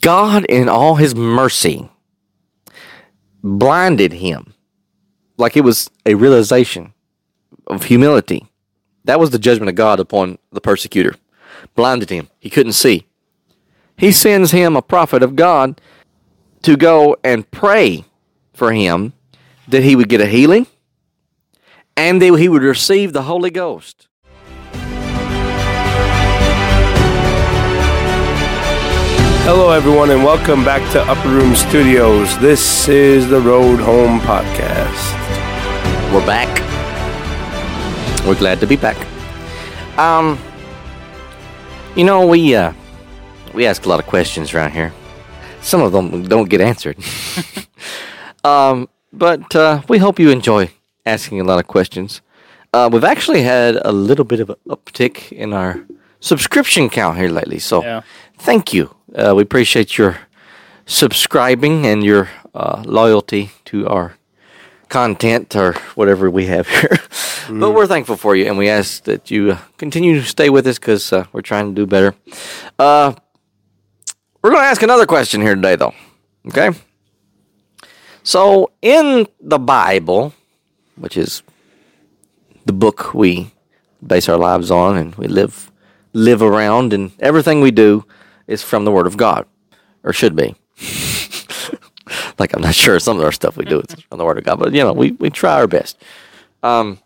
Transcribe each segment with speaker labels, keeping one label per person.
Speaker 1: God, in all his mercy, blinded him like it was a realization of humility. That was the judgment of God upon the persecutor. Blinded him. He couldn't see. He sends him a prophet of God to go and pray for him that he would get a healing and that he would receive the Holy Ghost.
Speaker 2: Hello, everyone, and welcome back to Upper Room Studios. This is the Road Home Podcast.
Speaker 1: We're back. We're glad to be back. Um, you know, we uh, we ask a lot of questions around here. Some of them don't get answered. um, but uh, we hope you enjoy asking a lot of questions. Uh, we've actually had a little bit of an uptick in our subscription count here lately, so
Speaker 3: Yeah.
Speaker 1: thank you. Uh, we appreciate your subscribing and your uh, loyalty to our content or whatever we have here. but we're thankful for you, and we ask that you uh, continue to stay with us because uh, we're trying to do better. Uh, we're going to ask another question here today, though. Okay? So, in the Bible, which is the book we base our lives on and we live live around and everything we do is from the word of God or should be. like I'm not sure some of our stuff we do is from the word of God, but you know, we, we try our best. Um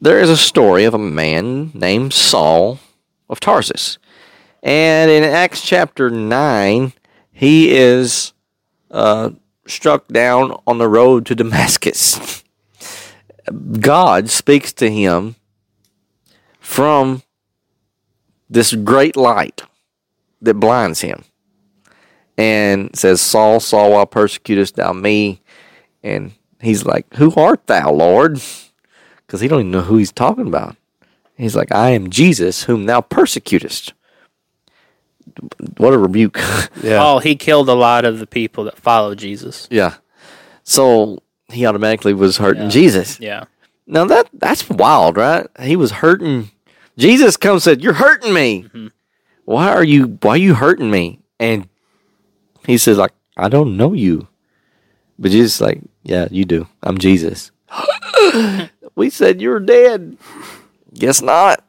Speaker 1: there is a story of a man named Saul of Tarsus. And in Acts chapter 9, he is uh, struck down on the road to Damascus. God speaks to him from this great light that blinds him and says, Saul, Saul, why persecutest thou me? And he's like, Who art thou, Lord? Because he don't even know who he's talking about. He's like, I am Jesus, whom thou persecutest. What a rebuke.
Speaker 2: Yeah.
Speaker 3: Oh, he killed a lot of the people that follow Jesus.
Speaker 1: yeah. So he automatically was hurting
Speaker 3: Yeah.
Speaker 1: Jesus.
Speaker 3: Yeah.
Speaker 1: Now that that's wild, right? He was hurting. Jesus comes and said, "You're hurting me. Mm-hmm. Why are you? Why are you hurting me?" And he says, "Like I don't know you," but Jesus is like, "Yeah, you do. I'm Jesus." we said you're dead. Guess not.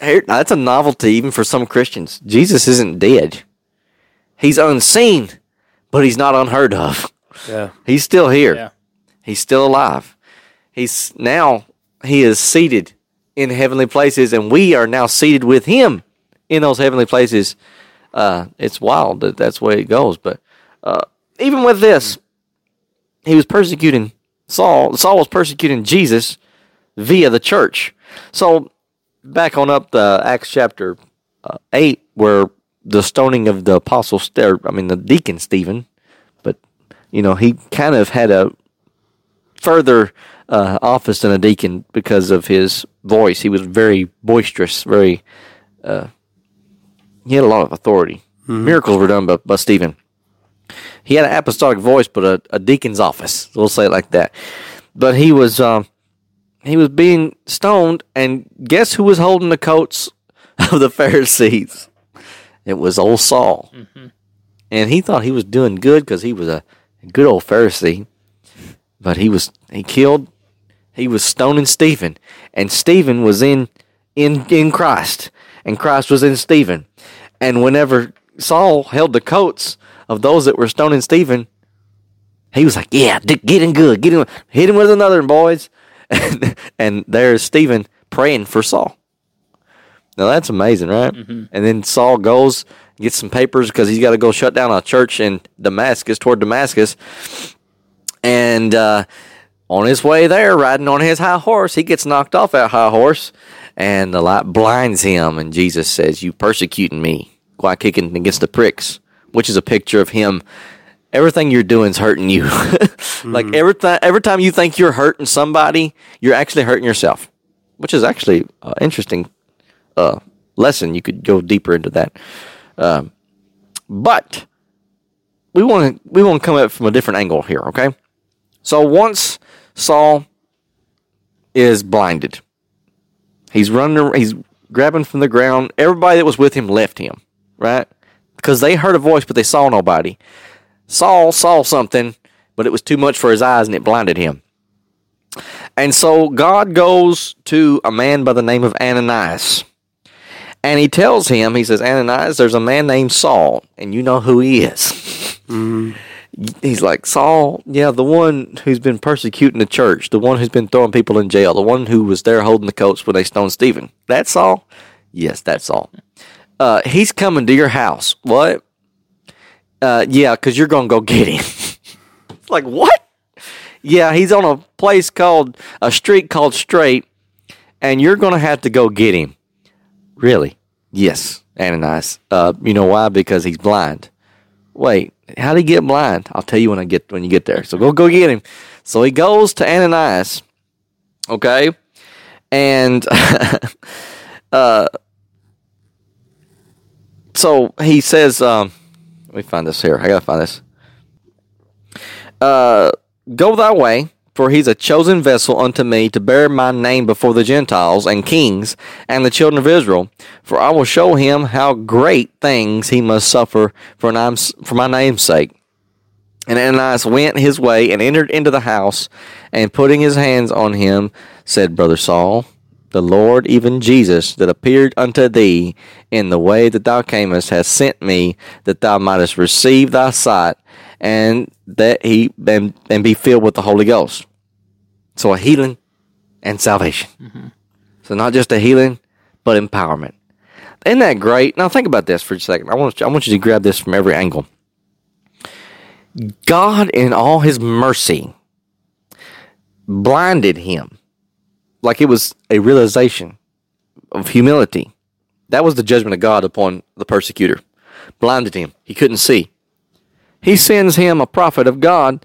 Speaker 1: Here, that's a novelty even for some Christians. Jesus isn't dead. He's unseen, but he's not unheard of.
Speaker 2: Yeah.
Speaker 1: He's still here.
Speaker 3: Yeah.
Speaker 1: He's still alive. He's now he is seated in heavenly places, and we are now seated with him in those heavenly places. Uh, it's wild that that's the way it goes. But uh, even with this, he was persecuting Saul. Saul was persecuting Jesus via the church. So back on up the Acts chapter uh, eight, where the stoning of the apostle, St- I mean the deacon Stephen, but you know he kind of had a further uh, office than a deacon because of his voice. He was very boisterous, very. Uh, he had a lot of authority. Miracles were done by, by Stephen. He had an apostolic voice, but a, a deacon's office. We'll say it like that. But he was um, he was being stoned, and guess who was holding the coats of the Pharisees? It was old Saul, and he thought he was doing good because he was a good old Pharisee but he was he killed he was stoning Stephen. And Stephen was in in in Christ. And Christ was in Stephen. And whenever Saul held the coats of those that were stoning Stephen he was like yeah d- get him good get him hit him with another boys. And, and there's Stephen praying for Saul. Now that's amazing right? Mm-hmm. And then Saul goes gets some papers because he's got to go shut down a church in Damascus toward Damascus and uh, on his way there, riding on his high horse, he gets knocked off that high horse, and the light blinds him. And Jesus says, "You persecuting me? Why kicking against the pricks?" Which is a picture of him. Everything you're doing is hurting you. like every time, every time you think you're hurting somebody, you're actually hurting yourself. Which is actually an interesting uh, lesson. You could go deeper into that. Um, but we want to we want to come at it from a different angle here, okay? So once Saul is blinded, he's running, he's grabbing from the ground. Everybody that was with him left him, right? because they heard a voice, but they saw nobody. Saul saw something, but it was too much for his eyes and it blinded him. And so God goes to a man by the name of Ananias. And he tells him, he says, Ananias, there's a man named Saul, and you know who he is. Mm-hmm. He's like, Saul, yeah, the one who's been persecuting the church, the one who's been throwing people in jail, the one who was there holding the coats when they stoned Stephen. That's Saul? Yes, that's Saul. Uh, he's coming to your house. What? Uh, yeah, because you're to go get him. It's like, what? Yeah, he's on a place called, a street called Straight, and you're to have to go get him. Really? Yes, Ananias. Uh, you know why? Because he's blind. Wait, how did he get blind? I'll tell you when I get when you get there. So go go get him. So he goes to Ananias. Okay, and uh, so he says, um, "Let me find this here. I gotta find this." Uh, go thy way, for he's a chosen vessel unto me to bear my name before the Gentiles and kings and the children of Israel. For I will show him how great things he must suffer for, name's, for my name's sake. And Ananias went his way and entered into the house, and putting his hands on him, said, Brother Saul, the Lord, even Jesus, that appeared unto thee in the way that thou camest, has sent me that thou mightest receive thy sight, and that he and, and be filled with the Holy Ghost. So a healing and salvation. Mm-hmm. So not just a healing, but empowerment. Isn't that great? Now think about this for a second. I want you, I want you to grab this from every angle. God, in all His mercy, blinded him like it was a realization of humility. That was the judgment of God upon the persecutor. Blinded him. He couldn't see. He sends him a prophet of God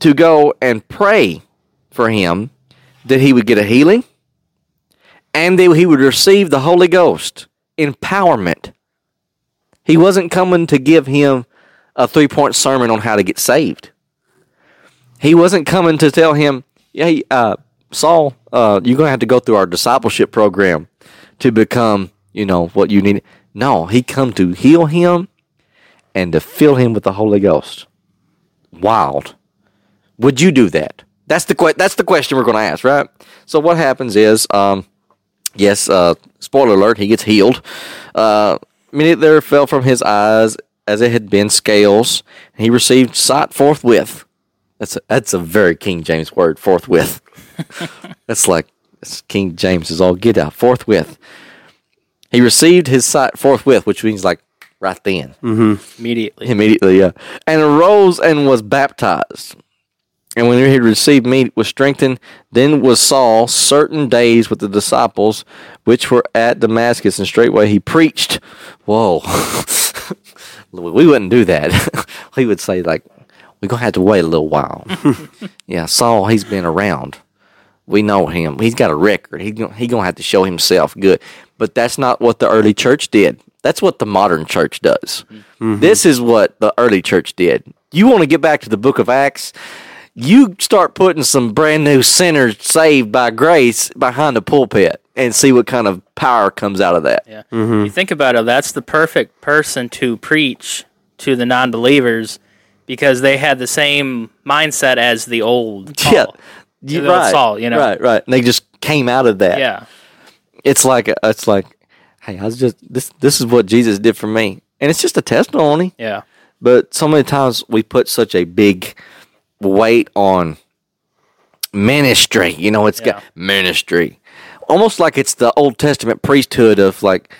Speaker 1: to go and pray for him that he would get a healing and that he would receive the Holy Ghost empowerment. He wasn't coming to give him a three point sermon on how to get saved. He wasn't coming to tell him, hey, uh, Saul, uh, you're going to have to go through our discipleship program to become, you know, what you need. No, he come to heal him and to fill him with the Holy Ghost. Wild. Would you do that? That's the que- that's the question we're going to ask, right? So what happens is, um, yes, uh, spoiler alert, he gets healed. Uh, immediately there fell from his eyes as it had been scales. And he received sight forthwith. That's a, that's a very King James word, forthwith. that's like that's King James is all get out forthwith. He received his sight forthwith, which means like right then, mm-hmm.
Speaker 3: Immediately.
Speaker 1: immediately, yeah, and arose and was baptized. And when he had received meat, was strengthened. Then was Saul certain days with the disciples, which were at Damascus, and straightway he preached. Whoa, we wouldn't do that. we would say like, we're gonna have to wait a little while. yeah, Saul, he's been around. We know him. He's got a record. He gon- he gonna have to show himself good. But that's not what the early church did. That's what the modern church does. Mm-hmm. This is what the early church did. You want to get back to the book of Acts? You start putting some brand new sinners saved by grace behind the pulpit and see what kind of power comes out of that.
Speaker 3: Yeah. Mm-hmm. You think about it, that's the perfect person to preach to the non believers because they had the same mindset as the old Paul.
Speaker 1: Yeah, you, right,
Speaker 3: Saul, you know.
Speaker 1: right, right. And they just came out of that.
Speaker 3: Yeah.
Speaker 1: it's like uh, it's like, hey, I was just this. This is what Jesus did for me, and it's just a testimony.
Speaker 3: Yeah.
Speaker 1: But so many times we put such a big weight on ministry. You know, it's got ministry, almost like it's the Old Testament priesthood of like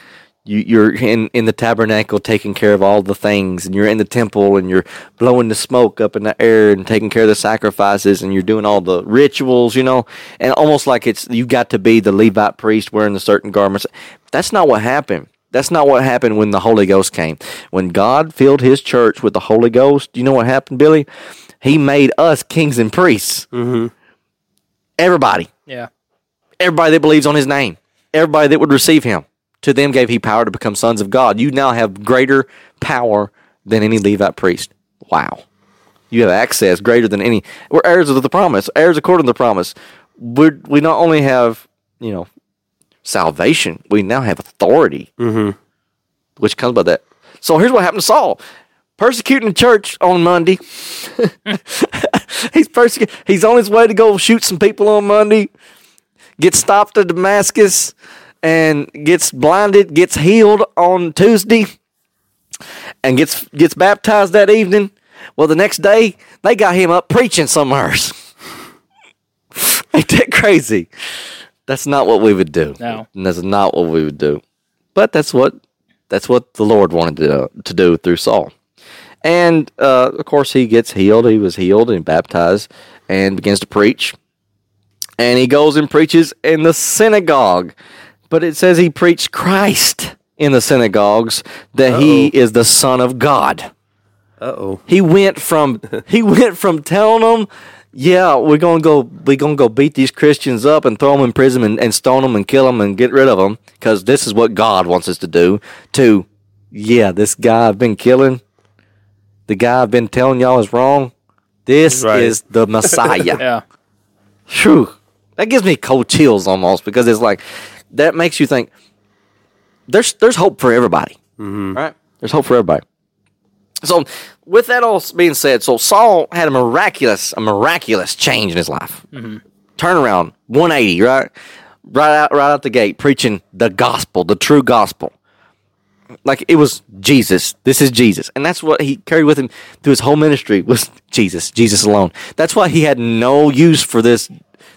Speaker 1: you, you're in in the tabernacle taking care of all the things, and you're in the temple and you're blowing the smoke up in the air and taking care of the sacrifices, and you're doing all the rituals. You know, and almost like it's you got to be the Levite priest wearing the certain garments. That's not what happened. That's not what happened when the Holy Ghost came. When God filled his church with the Holy Ghost, you know what happened, Billy? He made us kings and priests. Mm-hmm. Everybody.
Speaker 3: Yeah.
Speaker 1: Everybody that believes on his name. Everybody that would receive him. To them gave he power to become sons of God. You now have greater power than any Levite priest. Wow. You have access greater than any. We're heirs of the promise, heirs according to the promise. We're, we not only have, you know, salvation, we now have authority. Mm-hmm. which comes by that. So here's what happened to Saul. Persecuting the church on Monday. he's persecuting. He's on his way to go shoot some people on Monday. Gets stopped at Damascus and gets blinded. Gets healed on Tuesday and gets gets baptized that evening. Well, the next day they got him up preaching somewhere. Ain't that crazy? That's not what we would do.
Speaker 3: No.
Speaker 1: And that's not what we would do. But that's what that's what the Lord wanted to to do through Saul. And uh, of course, he gets healed. He was healed and baptized, and begins to preach. And he goes and preaches in the synagogue, but it says he preached Christ in the synagogues that he is the Son of God.
Speaker 2: Uh oh.
Speaker 1: He went from he went from telling them, "Yeah, we're gonna go we're gonna go beat these Christians up and throw them in prison and, and stone them and kill them and get rid of them because this is what God wants us to do." To, yeah, this guy I've been killing, the guy I've been telling y'all is wrong. This
Speaker 2: Right.
Speaker 1: is the Messiah.
Speaker 3: Yeah.
Speaker 1: Phew. That gives me cold chills almost because it's like that makes you think there's there's hope for everybody. Mm-hmm. Right? There's hope for everybody. So with that all being said, so Saul had a miraculous a miraculous change in his life. Mm-hmm. Turnaround 180, right? Right out right out the gate preaching the gospel, the true gospel. Like it was Jesus. This is Jesus. And that's what he carried with him through his whole ministry was Jesus, Jesus alone. That's why he had no use for this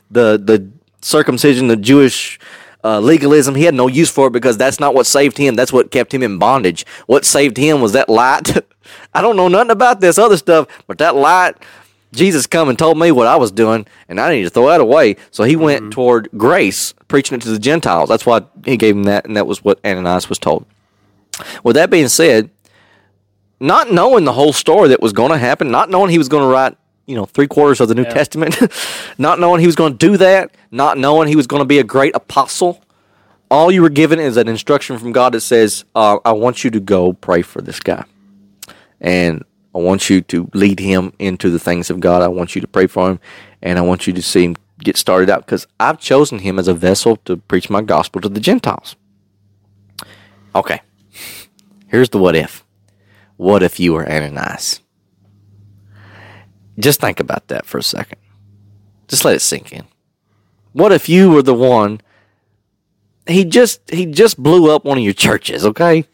Speaker 1: the the circumcision, the Jewish uh, legalism. He had no use for it because that's not what saved him. That's what kept him in bondage. What saved him was that light. I don't know nothing about this other stuff, but that light. Jesus come and told me what I was doing, and I need to throw that away. So he went toward grace, preaching it to the Gentiles. That's why he gave him that, and that was what Ananias was told. With that being said, not knowing the whole story that was going to happen, not knowing he was going to write, you know, three quarters of the New Testament, not knowing he was going to do that, not knowing he was going to be a great apostle, all you were given is an instruction from God that says, uh, I want you to go pray for this guy. And I want you to lead him into the things of God. I want you to pray for him. And I want you to see him get started out because I've chosen him as a vessel to preach my gospel to the Gentiles. Okay. Here's the what if. What if you were Ananias? Just think about that for a second. Just let it sink in. What if you were the one he just he just blew up one of your churches, okay?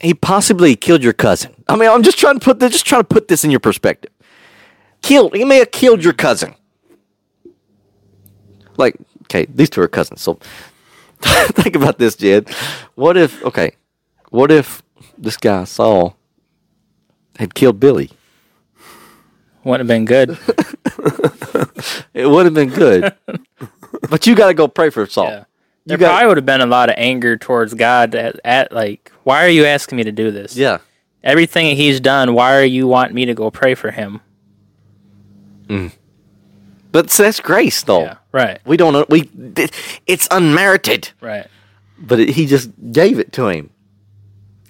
Speaker 1: He possibly killed your cousin. I mean, I'm just trying to put this just trying to put this in your perspective. Killed he may have killed your cousin. Like, okay, these two are cousins, so think about this, Jed. What if okay, what if this guy Saul had killed Billy?
Speaker 3: Wouldn't have been good.
Speaker 1: It would have been good. but you got to go pray for Saul.
Speaker 3: Yeah. There
Speaker 1: got-
Speaker 3: probably would have been a lot of anger towards God at, at like, why are you asking me to do this?
Speaker 1: Yeah.
Speaker 3: Everything he's done, why are you wanting me to go pray for him?
Speaker 1: But so that's grace, though.
Speaker 3: Yeah. Right.
Speaker 1: We don't. We it's unmerited,
Speaker 3: Right.
Speaker 1: but it, he just gave it to him.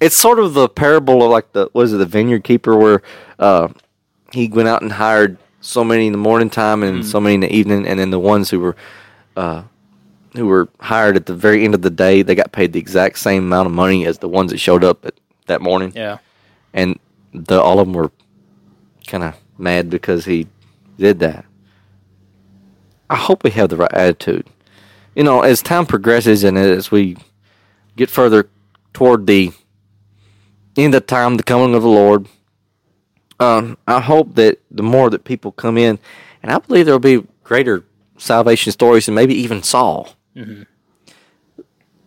Speaker 1: It's sort of the parable of like the what is it, the vineyard keeper, where uh, he went out and hired so many in the morning time and so many in the evening, and then the ones who were uh, who were hired at the very end of the day, they got paid the exact same amount of money as the ones that showed up at, that morning.
Speaker 3: Yeah.
Speaker 1: and the all of them were kind of mad because he did that. I hope we have the right attitude. You know, as time progresses and as we get further toward the end of time, the coming of the Lord, um, I hope that the more that people come in, and I believe there will be greater salvation stories and maybe even Saul.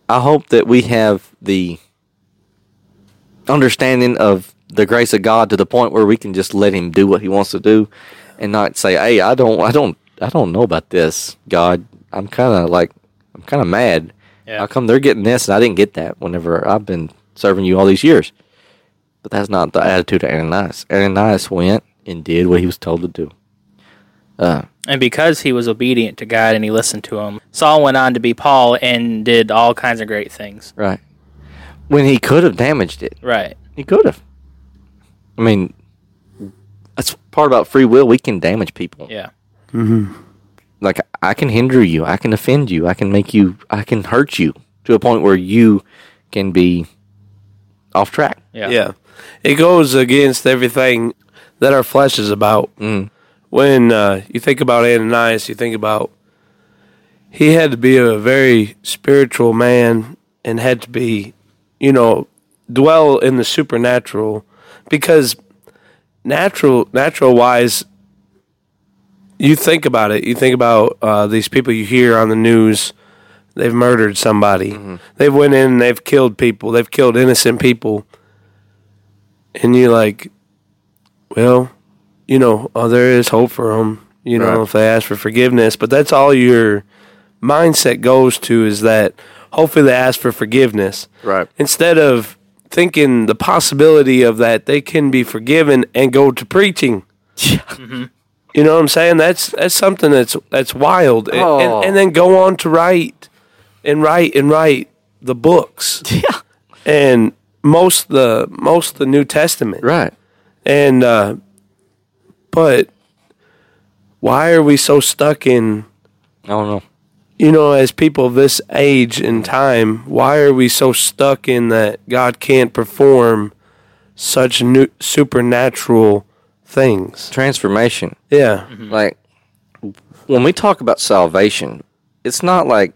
Speaker 1: I hope that we have the understanding of the grace of God to the point where we can just let him do what he wants to do and not say, "Hey, I don't I don't I don't know about this, God. I'm kind of like I'm kind of mad.
Speaker 3: Yeah.
Speaker 1: How come they're getting this and I didn't get that whenever I've been serving you all these years?" But that's not the attitude of Ananias. Ananias went and did what he was told to do. Uh,
Speaker 3: And because he was obedient to God and he listened to him, Saul went on to be Paul and did all kinds of great things.
Speaker 1: right. When he could have damaged it.
Speaker 3: Right.
Speaker 1: He could have. I mean, that's part about free will. We can damage people.
Speaker 3: Yeah.
Speaker 1: Like I can hinder you. I can offend you. I can make you. I can hurt you to a point where you can be off track.
Speaker 3: Yeah.
Speaker 2: Yeah. It goes against everything that our flesh is about. When uh, you think about Ananias, you think about he had to be a very spiritual man and had to be, you know, dwell in the supernatural because natural natural wise you think about it you think about uh, these people you hear on the news they've murdered somebody mm-hmm. they've went in and they've killed people they've killed innocent people and you're like well you know oh, there is hope for them you know
Speaker 1: Right.
Speaker 2: if they ask for forgiveness but that's all your mindset goes to is that hopefully they ask for forgiveness
Speaker 1: Right.
Speaker 2: instead of thinking the possibility of that they can be forgiven and go to preaching. Mm-hmm. You know what I'm saying? That's that's something that's that's wild. And,
Speaker 1: Oh.
Speaker 2: and, and then go on to write and write and write the books
Speaker 1: Yeah.
Speaker 2: and most the most the New Testament.
Speaker 1: Right.
Speaker 2: And uh but why are we so stuck in
Speaker 1: I don't know.
Speaker 2: you know, as people of this age and time, why are we so stuck in that God can't perform such new, supernatural things?
Speaker 1: Transformation.
Speaker 2: Yeah,
Speaker 1: Like when we talk about salvation, it's not like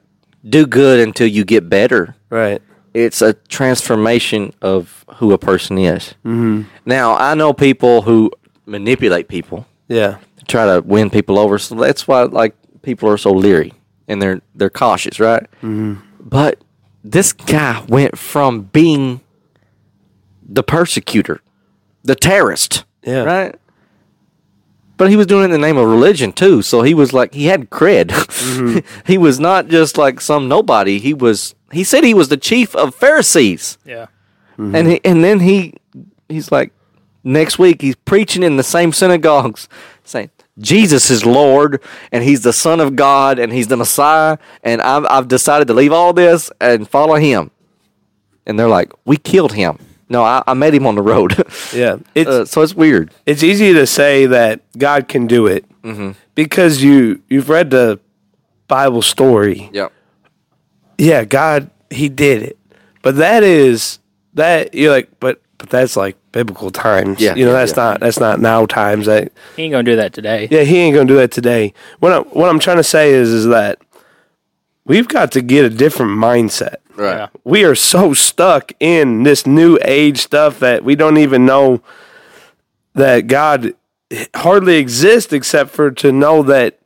Speaker 1: do good until you get better.
Speaker 2: right.
Speaker 1: It's a transformation of who a person is. Mm-hmm. Now, I know people who manipulate people,
Speaker 2: Yeah,
Speaker 1: try to win people over. So that's why like people are so leery and they're they're cautious, right? Mm-hmm. But this guy went from being the persecutor, the terrorist,
Speaker 2: Yeah.
Speaker 1: right? But he was doing it in the name of religion too. So he was like he had cred. Mm-hmm. he was not just like some nobody. He was. He said he was the chief of Pharisees.
Speaker 3: Yeah. Mm-hmm.
Speaker 1: And he, and then he he's like next week he's preaching in the same synagogues saying Jesus is Lord and he's the son of God and he's the Messiah and I've I've decided to leave all this and follow him. And they're like, "We killed him." No, I, I met him on the road.
Speaker 2: yeah. It's
Speaker 1: uh, so it's weird.
Speaker 2: it's easy to say that God can do it because you you've read the Bible story.
Speaker 1: Yeah.
Speaker 2: Yeah, God, He did it. But that is that you're like, but but that's like biblical times.
Speaker 1: Yeah,
Speaker 2: you know that's
Speaker 1: yeah.
Speaker 2: not that's not now times. That
Speaker 3: He ain't gonna do that today.
Speaker 2: Yeah, he ain't gonna do that today. What I, what I'm trying to say is is that we've got to get a different mindset.
Speaker 1: Right.
Speaker 3: Yeah.
Speaker 2: We are so stuck in this new age stuff that we don't even know that God hardly exists except for to know that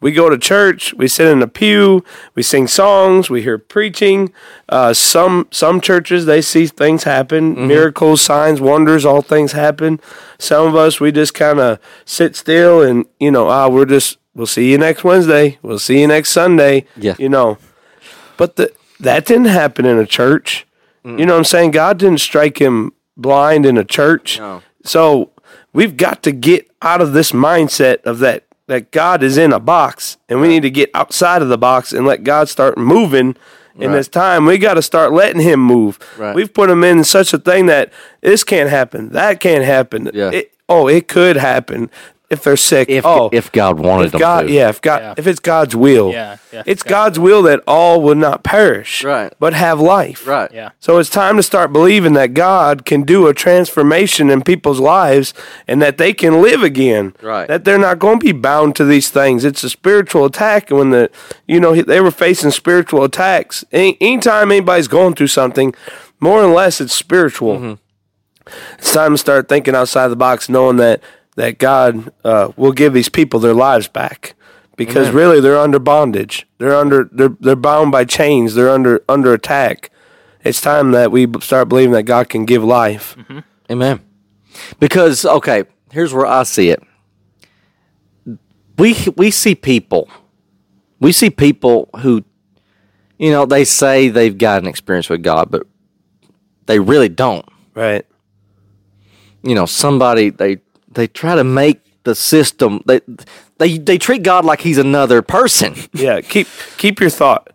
Speaker 2: we go to church, we sit in a pew, we sing songs, we hear preaching. Uh, some some churches they see things happen, miracles, signs, wonders, all things happen. Some of us we just kind of sit still and you know, ah, we're just we'll see you next Wednesday, we'll see you next Sunday.
Speaker 1: Yeah.
Speaker 2: you know, but the, that didn't happen in a church. You know what I'm saying? God didn't strike him blind in a church.
Speaker 1: No.
Speaker 2: So we've got to get out of this mindset of that that God is in a box and we need to get outside of the box and let God start moving in
Speaker 1: Right.
Speaker 2: this time. We got to start letting him move.
Speaker 1: Right.
Speaker 2: We've put him in such a thing that this can't happen. That can't happen.
Speaker 1: Yeah.
Speaker 2: It- oh, it could happen if they're sick.
Speaker 1: If
Speaker 2: oh,
Speaker 1: if God wanted
Speaker 2: if
Speaker 1: them
Speaker 2: God,
Speaker 1: to.
Speaker 2: yeah, if God,
Speaker 3: Yeah.
Speaker 2: if it's God's will,
Speaker 3: Yeah, yeah,
Speaker 2: it's
Speaker 3: God.
Speaker 2: God's will that all would not perish,
Speaker 1: Right.
Speaker 2: but have life,
Speaker 1: Right.
Speaker 3: Yeah.
Speaker 2: So it's time to start believing that God can do a transformation in people's lives and that they can live again,
Speaker 1: Right.
Speaker 2: That they're not going to be bound to these things. It's a spiritual attack, and when the, you know, they were facing spiritual attacks. Any, anytime anybody's going through something, more or less, it's spiritual
Speaker 1: Mm-hmm.
Speaker 2: it's time to start thinking outside the box, knowing that that God uh, will give these people their lives back. Because really, they're under bondage. They're under they're they're bound by chains. They're under under attack. It's time that we start believing that God can give life.
Speaker 1: Amen. Because okay, here's where I see it. We we see people. We see people who you know, they say they've got an experience with God, but they really don't.
Speaker 2: Right.
Speaker 1: You know, somebody they they try to make the system they they they treat God like he's another person.
Speaker 2: Yeah. Keep keep your thought.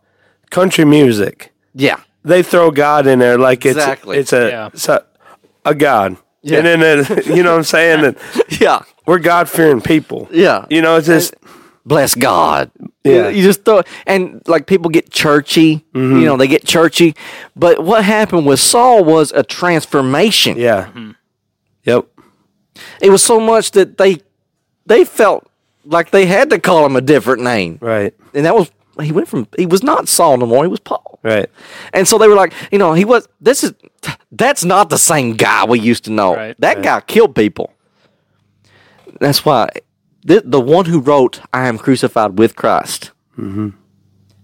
Speaker 2: Country music.
Speaker 1: Yeah.
Speaker 2: They throw God in there like it's
Speaker 1: Exactly.
Speaker 2: it's a
Speaker 3: Yeah.
Speaker 2: it's a, a God.
Speaker 1: Yeah.
Speaker 2: And then it, uh, you know what I'm saying? And
Speaker 1: Yeah.
Speaker 2: we're God fearing people.
Speaker 1: Yeah.
Speaker 2: You know, it's just
Speaker 1: bless God.
Speaker 2: Yeah.
Speaker 1: You just throw and like people get churchy, mm-hmm. you know, they get churchy. But what happened with Saul was a transformation.
Speaker 2: Yeah. Mm-hmm. Yep.
Speaker 1: It was so much that they they felt like they had to call him a different name.
Speaker 2: Right.
Speaker 1: And that was he went from he was not Saul no more, he was Paul.
Speaker 2: Right.
Speaker 1: And so they were like, you know, he was this is that's not the same guy we used to know.
Speaker 3: Right.
Speaker 1: that guy killed people. That's why the, the one who wrote I am crucified with Christ. Mm-hmm.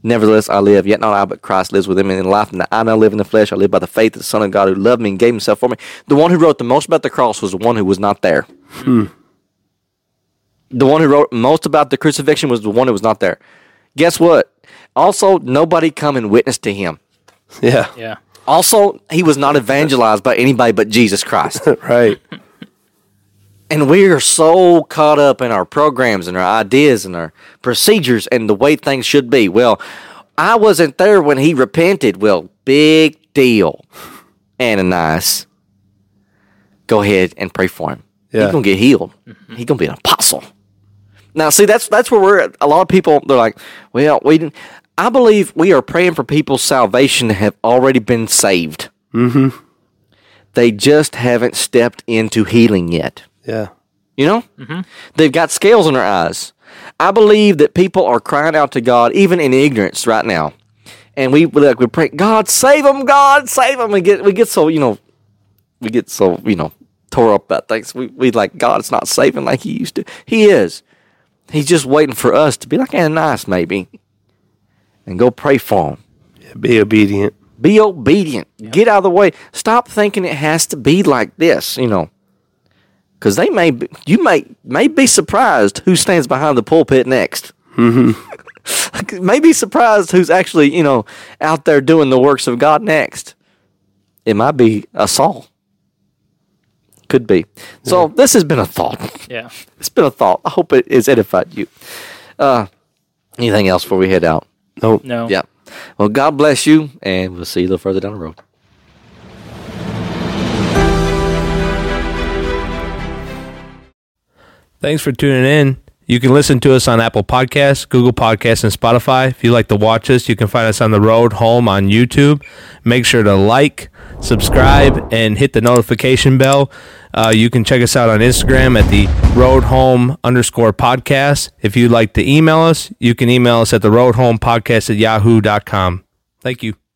Speaker 1: Nevertheless, I live, yet not I, but Christ lives within me in life. And I now live in the flesh. I live by the faith of the Son of God who loved me and gave himself for me. The one who wrote the most about the cross was the one who was not there. Hmm. The one who wrote most about the crucifixion was the one who was not there. Guess what? Also, nobody come and witness to him.
Speaker 2: Yeah.
Speaker 3: Yeah.
Speaker 1: Also, he was not evangelized by anybody but Jesus Christ.
Speaker 2: Right.
Speaker 1: And we are so caught up in our programs and our ideas and our procedures and the way things should be. Well, I wasn't there when he repented. Well, big deal. Ananias, go ahead and pray for him.
Speaker 2: Yeah.
Speaker 1: He's gonna get healed. He's gonna be an apostle. Now, see, that's that's where we're at. A lot of people they're like, well, we didn't. I believe we are praying for people's salvation that have already been saved. Mm-hmm. They just haven't stepped into healing yet.
Speaker 2: Yeah.
Speaker 1: You know, mm-hmm. they've got scales in their eyes. I believe that people are crying out to God, even in ignorance, right now. And we we like we pray, God save them, God save them. We get we get so you know, we get so you know tore up about things. We we like God's not saving like He used to. He is. He's just waiting for us to be like Ananias, maybe, and go pray for him.
Speaker 2: yeah. Be obedient.
Speaker 1: Be obedient. Get out of the way. Stop thinking it has to be like this, you know. Because they may, be, you may may be surprised who stands behind the pulpit next. Mm-hmm. may be surprised who's actually, you know, out there doing the works of God next. It might be a Saul. Could be. So this has been a thought.
Speaker 3: Yeah.
Speaker 1: It's been a thought. I hope it has edified you. Uh, anything else before we head out?
Speaker 2: No.
Speaker 3: No.
Speaker 1: Yeah. Well, God bless you, and we'll see you a little further down the road.
Speaker 2: Thanks for tuning in. You can listen to us on Apple Podcasts, Google Podcasts, and Spotify. If you like to watch us, you can find us on the road home on YouTube. Make sure to like, subscribe, and hit the notification bell. Uh, you can check us out on Instagram at the road home underscore podcast. If you'd like to email us, you can email us at the road home podcast at yahoo.com. Thank you.